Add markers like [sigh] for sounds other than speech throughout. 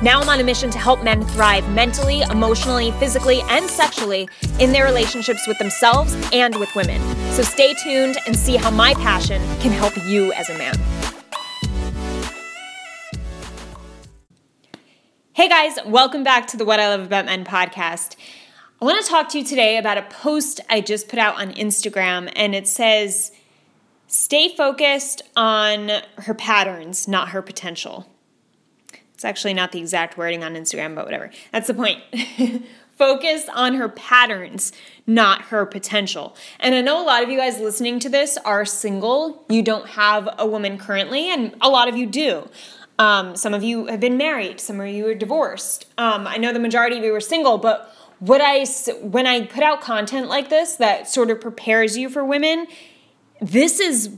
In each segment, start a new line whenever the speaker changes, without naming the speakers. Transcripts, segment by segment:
Now I'm on a mission to help men thrive mentally, emotionally, physically, and sexually in their relationships with themselves and with women. So stay tuned and see how my passion can help you as a man. Hey guys, welcome back to the What I Love About Men podcast. I want to talk to you today about a post I just put out on Instagram, and it says, Stay focused on her patterns, not her potential. It's actually not the exact wording on Instagram, but whatever. That's the point. [laughs] Focus on her patterns, not her potential. And I know a lot of you guys listening to this are single. You don't have a woman currently, and a lot of you do. Um, some of you have been married, some of you are divorced. Um, I know the majority of you are single, but what I when I put out content like this that sort of prepares you for women, this is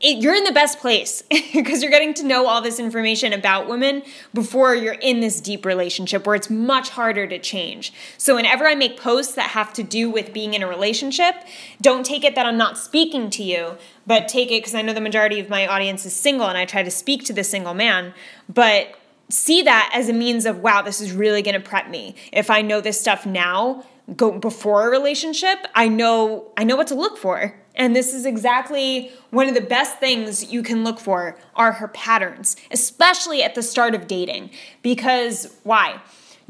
it, you're in the best place [laughs] because you're getting to know all this information about women before you're in this deep relationship where it's much harder to change. So, whenever I make posts that have to do with being in a relationship, don't take it that I'm not speaking to you, but take it because I know the majority of my audience is single and I try to speak to the single man. But see that as a means of, wow, this is really going to prep me. If I know this stuff now, go before a relationship, I know I know what to look for. And this is exactly one of the best things you can look for are her patterns, especially at the start of dating. Because why?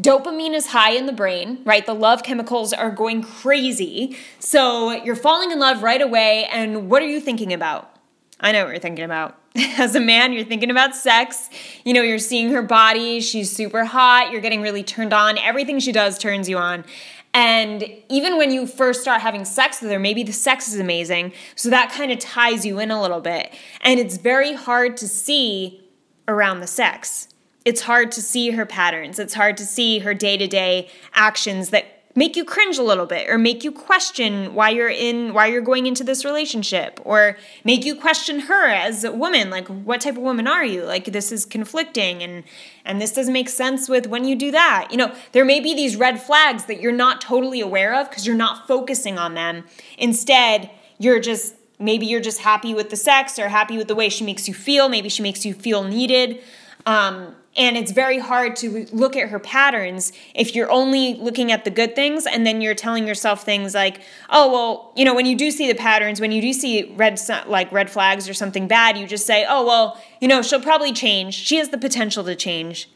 Dopamine is high in the brain, right? The love chemicals are going crazy. So you're falling in love right away. And what are you thinking about? I know what you're thinking about. [laughs] As a man, you're thinking about sex. You know, you're seeing her body. She's super hot. You're getting really turned on. Everything she does turns you on. And even when you first start having sex with her, maybe the sex is amazing. So that kind of ties you in a little bit. And it's very hard to see around the sex. It's hard to see her patterns. It's hard to see her day to day actions that make you cringe a little bit or make you question why you're in why you're going into this relationship or make you question her as a woman. Like what type of woman are you? Like this is conflicting and and this doesn't make sense with when you do that. You know there may be these red flags that you're not totally aware of because you're not focusing on them. Instead you're just maybe you're just happy with the sex or happy with the way she makes you feel. Maybe she makes you feel needed. Um, and it's very hard to look at her patterns if you're only looking at the good things and then you're telling yourself things like, "Oh, well, you know, when you do see the patterns, when you do see red like red flags or something bad, you just say, "Oh, well, you know, she'll probably change. She has the potential to change."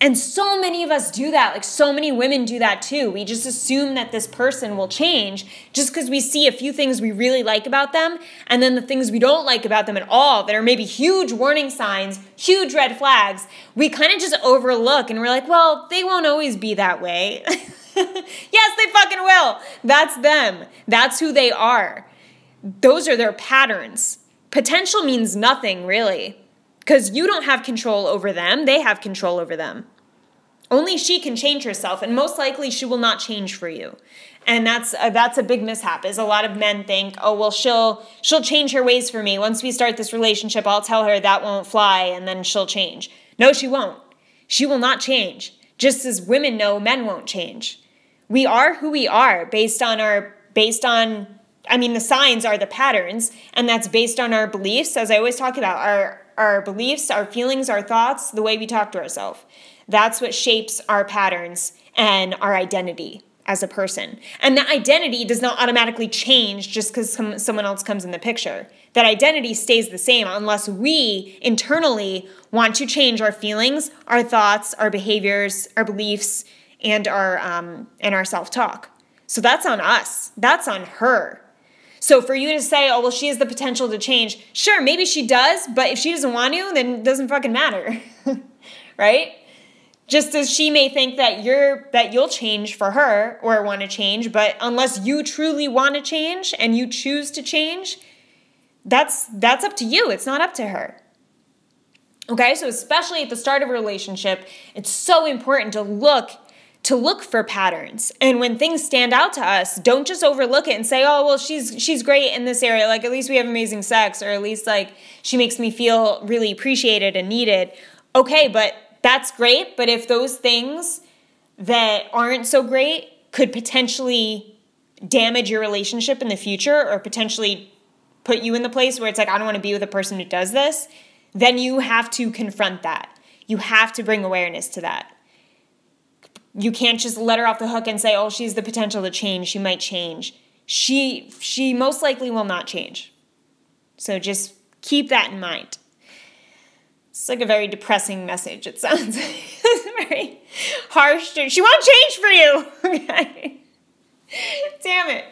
And so many of us do that. Like so many women do that too. We just assume that this person will change just because we see a few things we really like about them and then the things we don't like about them at all that are maybe huge warning signs, huge red flags. We kind of just overlook and we're like, well, they won't always be that way. [laughs] yes, they fucking will. That's them. That's who they are. Those are their patterns. Potential means nothing, really because you don't have control over them, they have control over them. Only she can change herself, and most likely she will not change for you. And that's a, that's a big mishap. Is a lot of men think, oh well, she'll she'll change her ways for me. Once we start this relationship, I'll tell her that won't fly, and then she'll change. No, she won't. She will not change. Just as women know men won't change. We are who we are based on our based on I mean the signs are the patterns, and that's based on our beliefs. As I always talk about, our our beliefs, our feelings, our thoughts, the way we talk to ourselves. That's what shapes our patterns and our identity as a person. And that identity does not automatically change just because some, someone else comes in the picture. That identity stays the same unless we internally want to change our feelings, our thoughts, our behaviors, our beliefs, and our um, and our self talk. So that's on us. That's on her. So for you to say, oh, well, she has the potential to change, sure, maybe she does, but if she doesn't want to, then it doesn't fucking matter. [laughs] right? Just as she may think that you're that you'll change for her or want to change, but unless you truly want to change and you choose to change, that's that's up to you. It's not up to her. Okay? So especially at the start of a relationship, it's so important to look to look for patterns. And when things stand out to us, don't just overlook it and say, "Oh, well, she's she's great in this area. Like at least we have amazing sex or at least like she makes me feel really appreciated and needed." Okay, but that's great, but if those things that aren't so great could potentially damage your relationship in the future or potentially put you in the place where it's like I don't want to be with a person who does this, then you have to confront that. You have to bring awareness to that you can't just let her off the hook and say, "Oh, she's the potential to change. She might change." She she most likely will not change. So just keep that in mind. It's like a very depressing message. It [laughs] sounds very harsh. She won't change for you. [laughs] Okay. Damn it.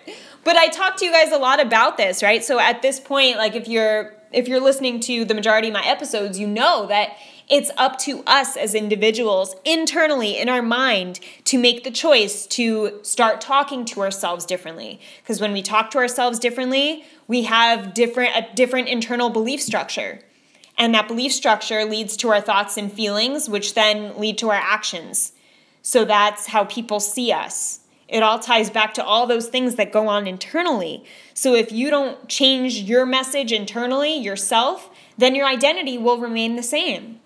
But I talked to you guys a lot about this, right? So at this point, like if you're if you're listening to the majority of my episodes, you know that it's up to us as individuals internally in our mind to make the choice to start talking to ourselves differently. Because when we talk to ourselves differently, we have different a different internal belief structure. And that belief structure leads to our thoughts and feelings, which then lead to our actions. So that's how people see us. It all ties back to all those things that go on internally. So if you don't change your message internally yourself, then your identity will remain the same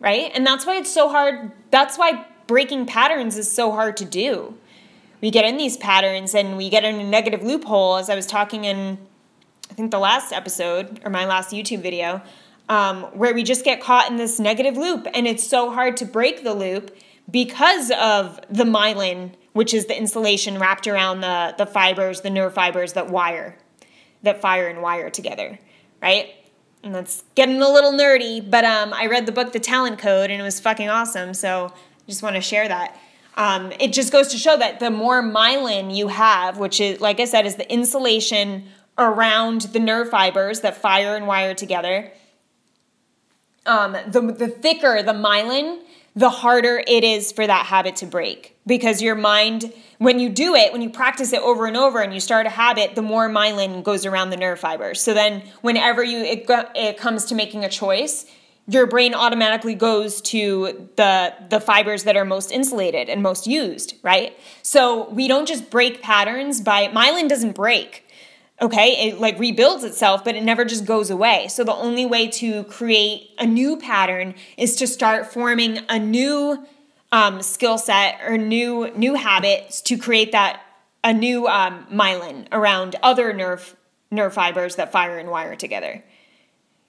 right? And that's why it's so hard. That's why breaking patterns is so hard to do. We get in these patterns and we get in a negative loophole, as I was talking in, I think, the last episode or my last YouTube video, um, where we just get caught in this negative loop. And it's so hard to break the loop because of the myelin, which is the insulation wrapped around the, the fibers, the nerve fibers that wire, that fire and wire together, right? And that's getting a little nerdy, but um, I read the book The Talent Code and it was fucking awesome. So I just want to share that. Um, it just goes to show that the more myelin you have, which is, like I said, is the insulation around the nerve fibers that fire and wire together, um, the, the thicker the myelin, the harder it is for that habit to break. Because your mind when you do it when you practice it over and over and you start a habit the more myelin goes around the nerve fibers so then whenever you it, it comes to making a choice your brain automatically goes to the the fibers that are most insulated and most used right? So we don't just break patterns by myelin doesn't break okay it like rebuilds itself but it never just goes away. So the only way to create a new pattern is to start forming a new um, skill set or new new habits to create that a new um, myelin around other nerve nerve fibers that fire and wire together.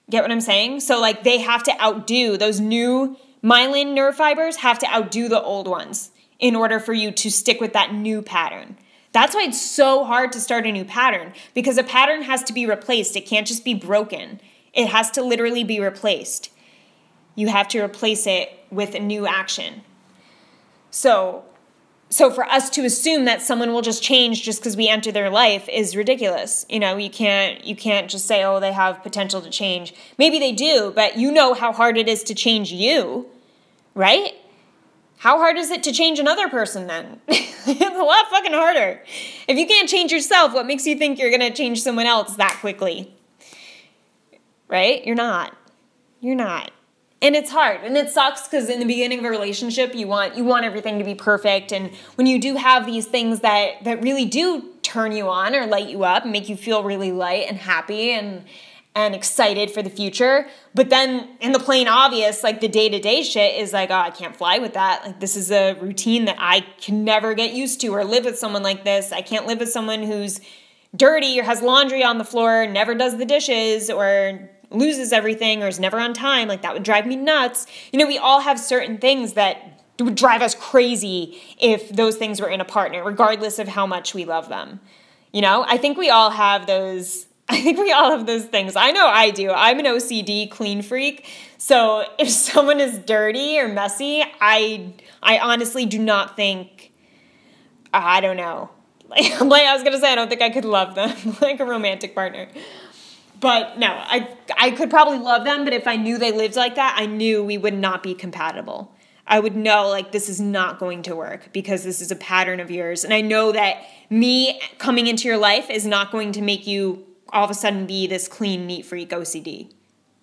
Get what i'm saying? So like they have to outdo those new myelin nerve fibers have to outdo the old ones in order for you to stick with that new pattern that's why it's so hard to start a new pattern because a pattern has to be replaced. It can't just be broken, it has to literally be replaced. You have to replace it with a new action. So, so for us to assume that someone will just change just because we enter their life is ridiculous. You know, you can't you can't just say, "Oh, they have potential to change." Maybe they do, but you know how hard it is to change you, right? How hard is it to change another person then? [laughs] it's a lot fucking harder. If you can't change yourself, what makes you think you're gonna change someone else that quickly? Right? You're not. You're not. And it's hard and it sucks because in the beginning of a relationship you want you want everything to be perfect and when you do have these things that that really do turn you on or light you up and make you feel really light and happy and and excited for the future. But then in the plain obvious, like the day to day shit is like, oh, I can't fly with that. Like, this is a routine that I can never get used to or live with someone like this. I can't live with someone who's dirty or has laundry on the floor, never does the dishes, or loses everything or is never on time. Like, that would drive me nuts. You know, we all have certain things that would drive us crazy if those things were in a partner, regardless of how much we love them. You know, I think we all have those [laughs] I think we all have those things. I know I do. I'm an OCD clean freak. So [laughs] if someone is dirty or messy, I I honestly do not think uh, I don't know. [laughs] Like, like I was gonna say, I don't think I could love them like a romantic partner. But no, I I could probably love them, but if I knew they lived like that, I knew we would not be compatible. I would know like this is not going to work because this is a pattern of yours. And I know that me coming into your life is not going to make you all of a sudden be this clean, neat freak OCD.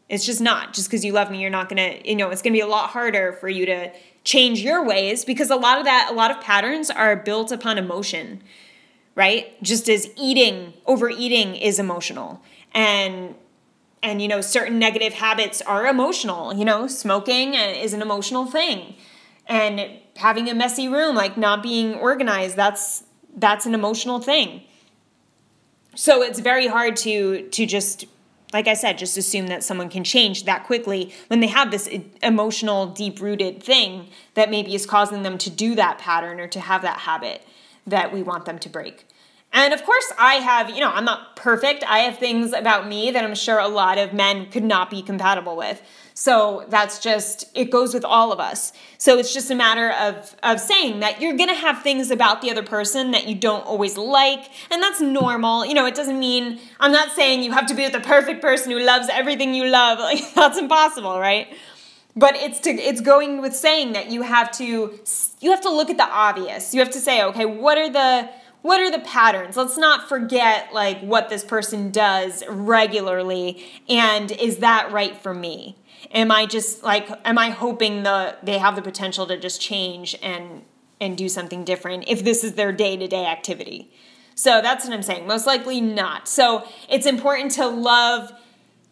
It's just not. Just because you love me, you're not gonna, you know, it's gonna be a lot harder for you to change your ways because a lot of that, a lot of patterns are built upon emotion, right? Just as eating, overeating is emotional. And and you know certain negative habits are emotional you know smoking uh, is an emotional thing and having a messy room like not being organized that's that's an emotional thing so it's very hard to to just like i said just assume that someone can change that quickly when they have this emotional deep rooted thing that maybe is causing them to do that pattern or to have that habit that we want them to break and of course, I have, you know, I'm not perfect. I have things about me that I'm sure a lot of men could not be compatible with. So that's just, it goes with all of us. So it's just a matter of, of saying that you're gonna have things about the other person that you don't always like, and that's normal. You know, it doesn't mean, I'm not saying you have to be with the perfect person who loves everything you love. [laughs] Like, that's impossible, right? but it's to it's going with saying that you have to you have to look at the obvious you have to say okay what are the what are the patterns? Let's not forget like what this person does regularly and is that right for me? Am I just like am I hoping the they have the potential to just change and and do something different if this is their day-to-day activity? So that's what I'm saying. Most likely not. So it's important to love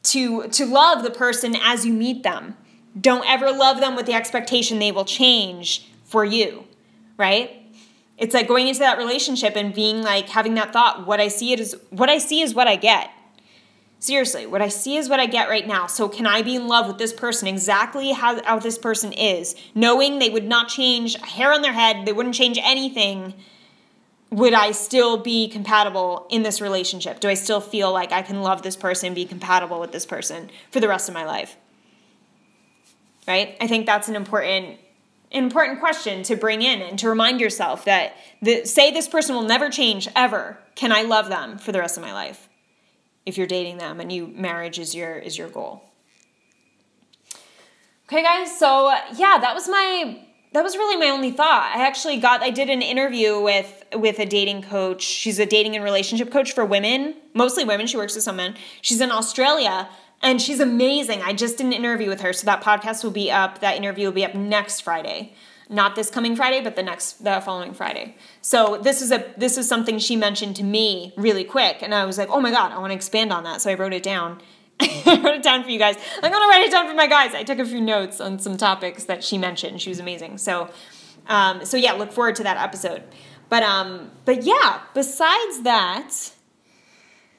to to love the person as you meet them. Don't ever love them with the expectation they will change for you, right? it's like going into that relationship and being like having that thought what i see it is what i see is what i get seriously what i see is what i get right now. So can i be in love with this person exactly how, how this person is? Knowing they would not change a hair on their head they wouldn't change anything would i still be compatible in this relationship? Do i still feel like i can love this person be compatible with this person for the rest of my life? Right? I think that's an important important question to bring in and to remind yourself that the, say this person will never change ever. Can i love them for the rest of my life if you're dating them and you marriage is your is your goal. Okay guys so yeah that was my that was really my only thought. I actually got i did an interview with with a dating coach. She's a dating and relationship coach for women mostly women. She works with some men. She's in australia and she's amazing. I just did an interview with her, so that podcast will be up. That interview will be up next Friday, not this coming Friday, but the next the following Friday. So this is a this is something she mentioned to me really quick, and I was like, oh my god, I want to expand on that. So I wrote it down. [laughs] I wrote it down for you guys. I'm gonna write it down for my guys. I took a few notes on some topics that she mentioned. She was amazing. So, um, so yeah, look forward to that episode. But um, but yeah, besides that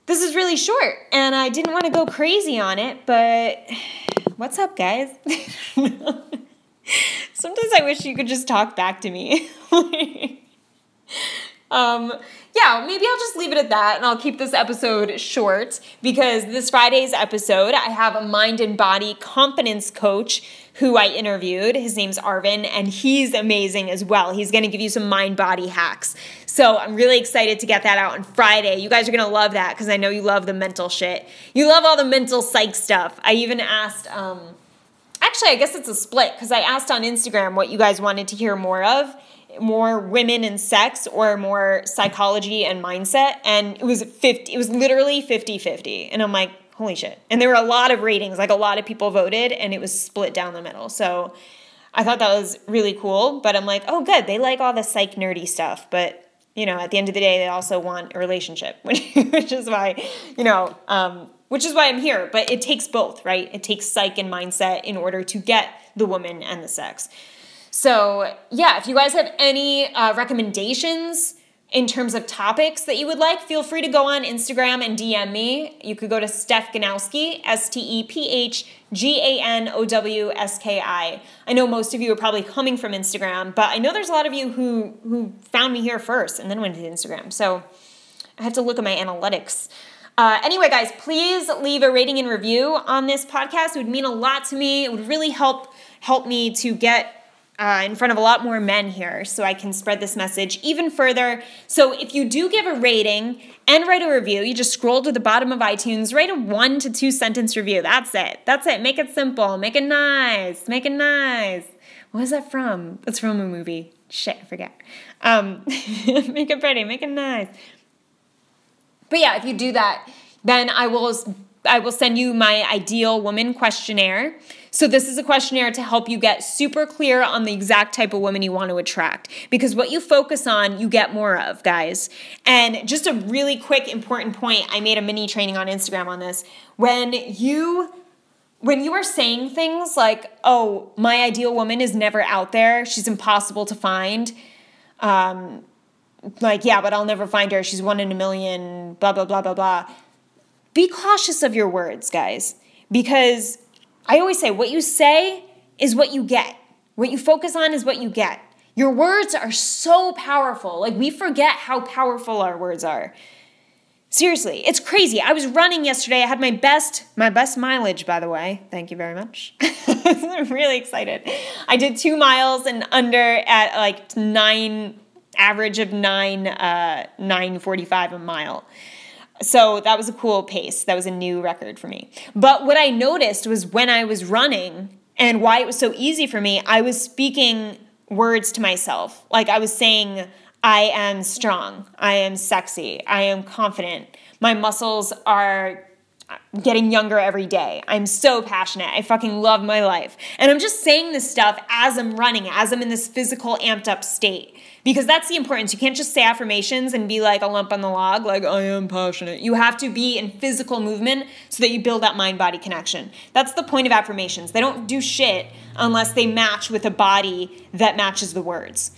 this is really short and I didn't want to go crazy on it, but [sighs] what's up, guys? [laughs] Sometimes I wish you could just talk back to me. [laughs] um, yeah, maybe I'll just leave it at that and I'll keep this episode short because this Friday's episode, I have a mind and body confidence coach who I interviewed. His name's Arvin, and he's amazing as well. He's gonna give you some mind body hacks. So I'm really excited to get that out on Friday. You guys are gonna love that because I know you love the mental shit. You love all the mental psych stuff. I even asked, um, actually, I guess it's a split because I asked on Instagram what you guys wanted to hear more of more women and sex or more psychology and mindset and it was 50 it was literally 50-50 and i'm like holy shit. And there were a lot of ratings, like a lot of people voted, and it was split down the middle. So I thought that was really cool. But I'm like, oh, good. They like all the psych nerdy stuff. But, you know, at the end of the day, they also want a relationship, [laughs] which, is why, you know, um, which is why I'm here. But it takes both, right? It takes psych and mindset in order to get the woman and the sex. So, yeah, if you guys have any uh, recommendations, in terms of topics that you would like, feel free to go on Instagram and DM me. You could go to Steph Ganowski, S T E P H G A N O W S K I. I know most of you are probably coming from Instagram, but I know there's a lot of you who who found me here first and then went to Instagram. So I have to look at my analytics. Uh, anyway, guys, please leave a rating and review on this podcast. It would mean a lot to me. It would really help help me to get uh, in front of a lot more men here so I can spread this message even further. So if you do give a rating and write a review, you just scroll to the bottom of iTunes, write a one to two sentence review. That's it. That's it. Make it simple. Make it nice. Make it nice. What is that from? It's from a movie. Shit, I forget. Um, [laughs] make it pretty. Make it nice. But yeah, if you do that, then I will I will send you my ideal woman questionnaire. So, this is a questionnaire to help you get super clear on the exact type of woman you want to attract. Because what you focus on, you get more of, guys. And just a really quick, important point I made a mini training on Instagram on this. When you when you are saying things like, oh, my ideal woman is never out there, she's impossible to find, um, like, yeah, but I'll never find her, she's one in a million, blah, blah, blah, blah, blah. Be cautious of your words, guys, because I always say what you say is what you get. What you focus on is what you get. Your words are so powerful. Like, we forget how powerful our words are. Seriously, it's crazy. I was running yesterday. I had my best my best mileage, by the way. Thank you very much. [laughs] I'm really excited. I did two miles and under at like nine average of nine uh, nine forty five a mile. So that was a cool pace. That was a new record for me. But what I noticed was when I was running and why it was so easy for me, I was speaking words to myself. Like I was saying I am strong. I am sexy. I am confident. My muscles are getting younger every day. I'm so passionate. I fucking love my life. And I'm just saying this stuff as I'm running, as I'm in this physical amped up state. Because that's the importance. You can't just say affirmations and be like a lump on the log, like, I am passionate. You have to be in physical movement so that you build that mind body connection. That's the point of affirmations. They don't do shit unless they match with a body that matches the words.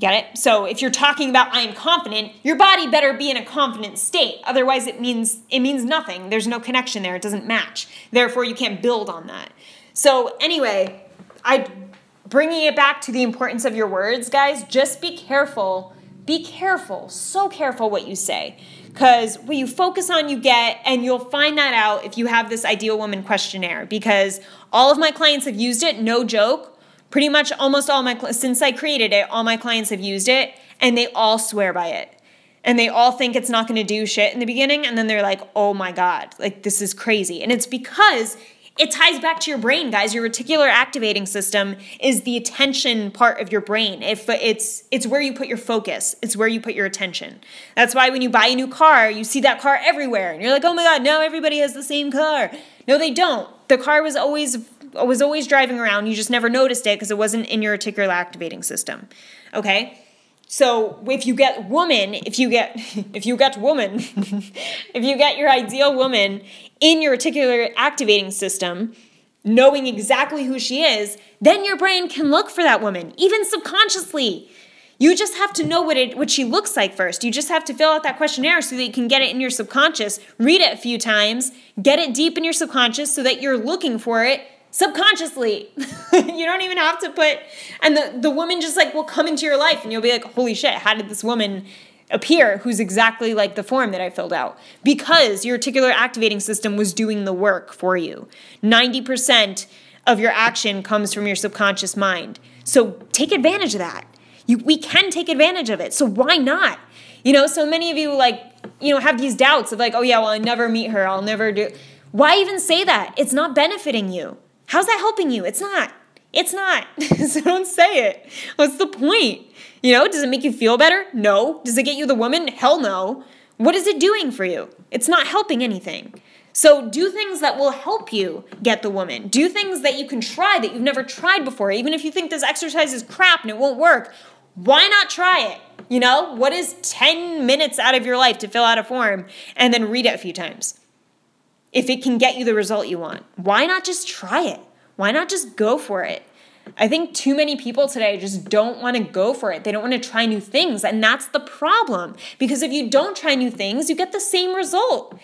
Get it? So if you're talking about I am confident, your body better be in a confident state. Otherwise it means it means nothing. There's no connection there. It doesn't match. Therefore you can't build on that. So anyway, I bringing it back to the importance of your words, guys, just be careful. Be careful. So careful what you say. Cuz what you focus on you get and you'll find that out if you have this ideal woman questionnaire because all of my clients have used it, no joke Pretty much almost all my since I created it, all my clients have used it and they all swear by it. And they all think it's not going to do shit in the beginning and then they're like, "Oh my god, like this is crazy." And it's because it ties back to your brain, guys. Your reticular activating system is the attention part of your brain. If it's it's where you put your focus, it's where you put your attention. That's why when you buy a new car, you see that car everywhere, and you're like, "Oh my god, now everybody has the same car." No, they don't. The car was always was always driving around. You just never noticed it because it wasn't in your reticular activating system. Okay? So if you get woman, if you get [laughs] if you get woman, [laughs] if you get your ideal woman in your reticular activating system, knowing exactly who she is, then your brain can look for that woman, even subconsciously. You just have to know what it what she looks like first. You just have to fill out that questionnaire so that you can get it in your subconscious, read it a few times, get it deep in your subconscious so that you're looking for it subconsciously. [laughs] you don't even have to put and the the woman just like will come into your life and you'll be like, "Holy shit, how did this woman appear who's exactly like the form that I filled out?" Because your reticular activating system was doing the work for you. 90% of your action comes from your subconscious mind. So take advantage of that. You, we can take advantage of it. So why not? You know, so many of you like, you know, have these doubts of like, oh yeah, well, I'll never meet her. I'll never do. Why even say that? It's not benefiting you. How's that helping you? It's not. It's not. [laughs] so don't say it. What's the point? You know, does it make you feel better? No. Does it get you the woman? Hell no. What is it doing for you? It's not helping anything. So do things that will help you get the woman. Do things that you can try that you've never tried before. Even if you think this exercise is crap and it won't work, why not try it? You know, what is 10 minutes out of your life to fill out a form and then read it a few times? If it can get you the result you want. Why not just try it? Why not just go for it? I think too many people today just don't want to go for it. They don't want to try new things. And that's the problem. Because if you don't try new things, you get the same result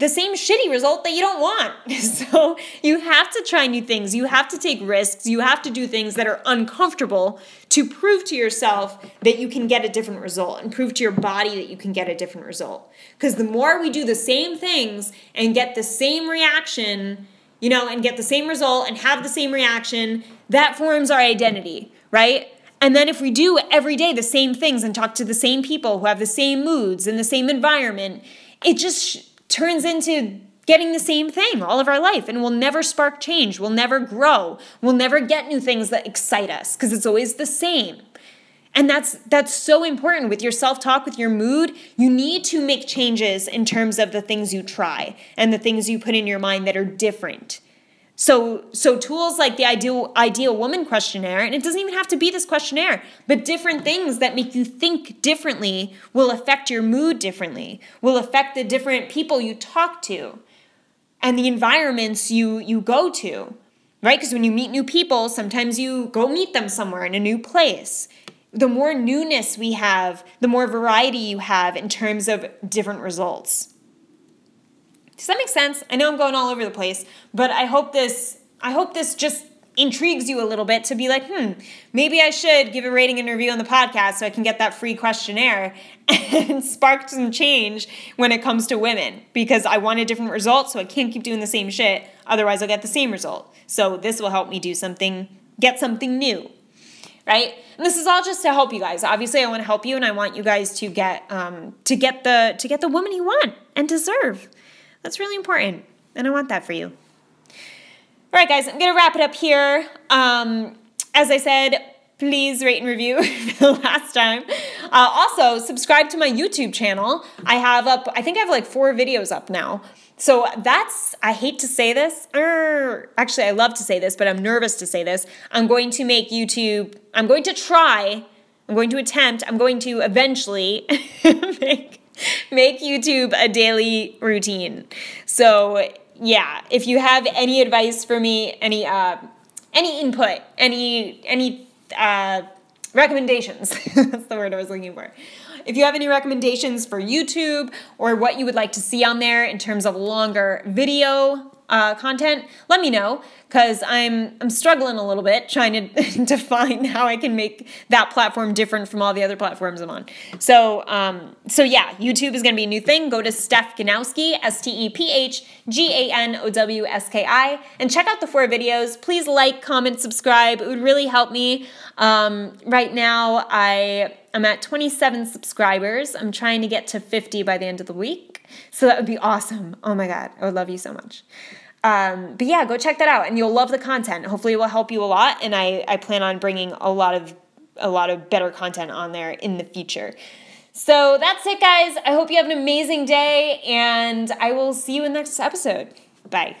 the same shitty result that you don't want. [laughs] So you have to try new things. You have to take risks. You have to do things that are uncomfortable to prove to yourself that you can get a different result and prove to your body that you can get a different result. Because the more we do the same things and get the same reaction, you know, and get the same result and have the same reaction, that forms our identity, right? And then if we do every day the same things and talk to the same people who have the same moods and the same environment, it just turns into getting the same thing all of our life and we'll never spark change. We'll never grow. We'll never get new things that excite us because it's always the same. And that's that's so important with your self-talk, with your mood. You need to make changes in terms of the things you try and the things you put in your mind that are different. So so tools like the ideal ideal woman questionnaire, and it doesn't even have to be this questionnaire, but different things that make you think differently will affect your mood differently, will affect the different people you talk to and the environments you you go to. Right? Because when you meet new people, sometimes you go meet them somewhere in a new place the more newness we have, the more variety you have in terms of different results. Does that make sense? I know I'm going all over the place, but I hope this I hope this just intrigues you a little bit to be like, hmm, maybe I should give a rating and review on the podcast so I can get that free questionnaire [laughs] and spark some change when it comes to women because I want a different result, so I can't keep doing the same shit. Otherwise, I'll get the same result. So this will help me do something, get something new right? And this is all just to help you guys. Obviously, I want to help you, and I want you guys to get um, to get the to get the woman you want and deserve. That's really important, and I want that for you. All right, guys, I'm gonna wrap it up here. Um, as I said, please rate and review [laughs] for the last time. Uh, also, subscribe to my YouTube channel. I have up, I think I have like four videos up now. So that's, I hate to say this. actually, I love to say this, but I'm nervous to say this. I'm going to make YouTube, I'm going to try, I'm going to attempt, I'm going to eventually [laughs] make, [laughs] make YouTube a daily routine. So yeah, if you have any advice for me, any, uh, any input, any, any, uh, recommendations, [laughs] that's the word I was looking for if you have any recommendations for YouTube or what you would like to see on there in terms of longer video uh, content, let me know because I'm I'm struggling a little bit trying to [laughs] define how I can make that platform different from all the other platforms I'm on. So um, so yeah, YouTube is going to be a new thing. Go to Steph Ganowski, S T E P H G A N O W S K I, and check out the four videos. Please like, comment, subscribe. It would really help me. Um, right now, I am at 27 subscribers. I'm trying to get to 50 by the end of the week. So that would be awesome. Oh my God, I would love you so much. Um, but yeah, go check that out, and you'll love the content. Hopefully, it will help you a lot, and I I plan on bringing a lot of a lot of better content on there in the future. So that's it, guys. I hope you have an amazing day, and I will see you in the next episode. Bye.